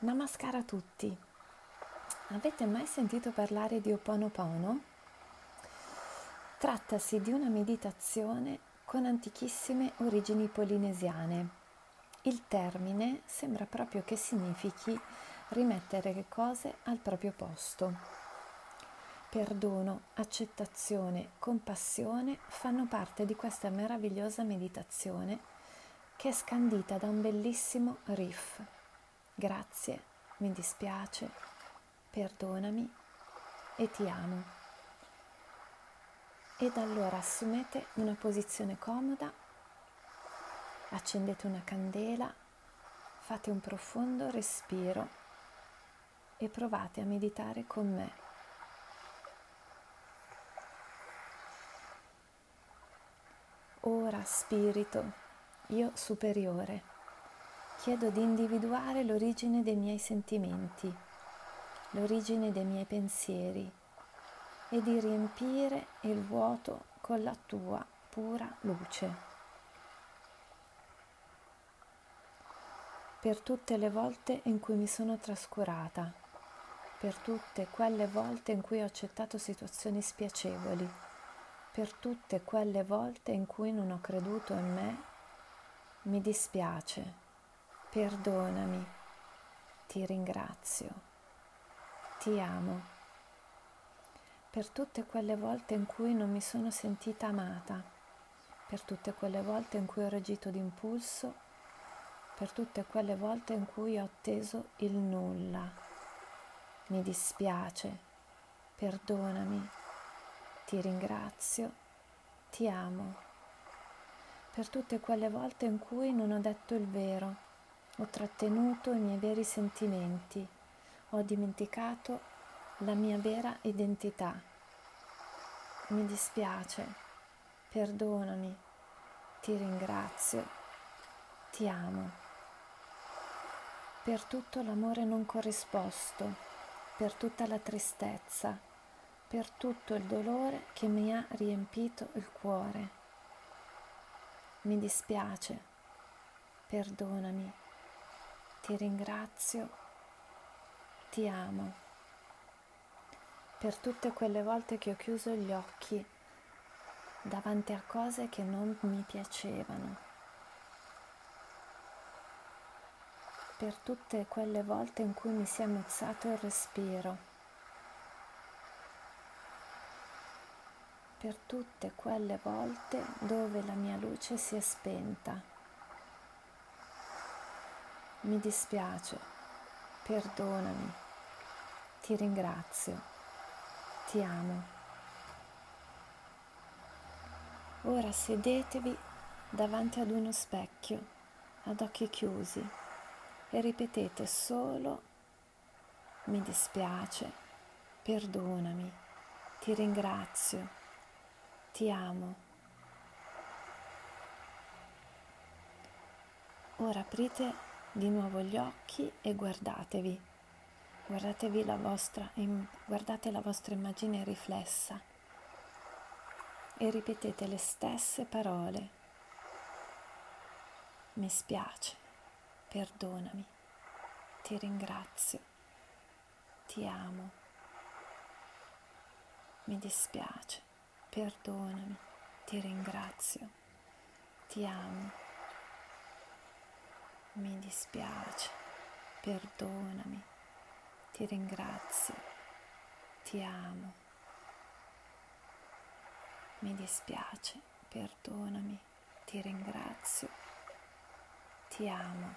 Namaskar a tutti. Avete mai sentito parlare di Oponopono? Trattasi di una meditazione con antichissime origini polinesiane. Il termine sembra proprio che significhi rimettere le cose al proprio posto. Perdono, accettazione, compassione fanno parte di questa meravigliosa meditazione che è scandita da un bellissimo riff Grazie, mi dispiace, perdonami e ti amo. Ed allora assumete una posizione comoda, accendete una candela, fate un profondo respiro e provate a meditare con me. Ora, spirito, io superiore chiedo di individuare l'origine dei miei sentimenti, l'origine dei miei pensieri e di riempire il vuoto con la tua pura luce. Per tutte le volte in cui mi sono trascurata, per tutte quelle volte in cui ho accettato situazioni spiacevoli, per tutte quelle volte in cui non ho creduto in me, mi dispiace Perdonami, ti ringrazio, ti amo. Per tutte quelle volte in cui non mi sono sentita amata, per tutte quelle volte in cui ho reagito d'impulso, per tutte quelle volte in cui ho atteso il nulla. Mi dispiace, perdonami, ti ringrazio, ti amo. Per tutte quelle volte in cui non ho detto il vero, ho trattenuto i miei veri sentimenti, ho dimenticato la mia vera identità. Mi dispiace, perdonami, ti ringrazio, ti amo. Per tutto l'amore non corrisposto, per tutta la tristezza, per tutto il dolore che mi ha riempito il cuore. Mi dispiace, perdonami ti ringrazio, ti amo. Per tutte quelle volte che ho chiuso gli occhi davanti a cose che non mi piacevano, per tutte quelle volte in cui mi si è mozzato il respiro, per tutte quelle volte dove la mia luce si è spenta. Mi dispiace, perdonami, ti ringrazio, ti amo. Ora sedetevi davanti ad uno specchio, ad occhi chiusi, e ripetete solo mi dispiace, perdonami, ti ringrazio, ti amo. Ora aprite di nuovo gli occhi e guardatevi. Guardatevi la vostra, guardate la vostra immagine riflessa e ripetete le stesse parole. Mi spiace, perdonami, ti ringrazio, ti amo. Mi dispiace, perdonami, ti ringrazio, ti amo mi dispiace, perdonami, ti ringrazio, ti amo. Mi dispiace, perdonami, ti ringrazio, ti amo.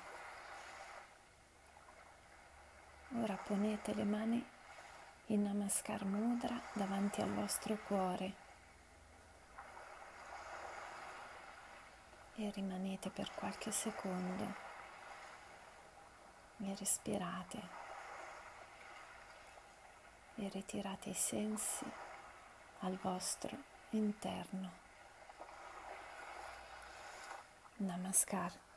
Ora ponete le mani in Namaskar Mudra davanti al vostro cuore e rimanete per qualche secondo e respirate e ritirate i sensi al vostro interno. Namaskar.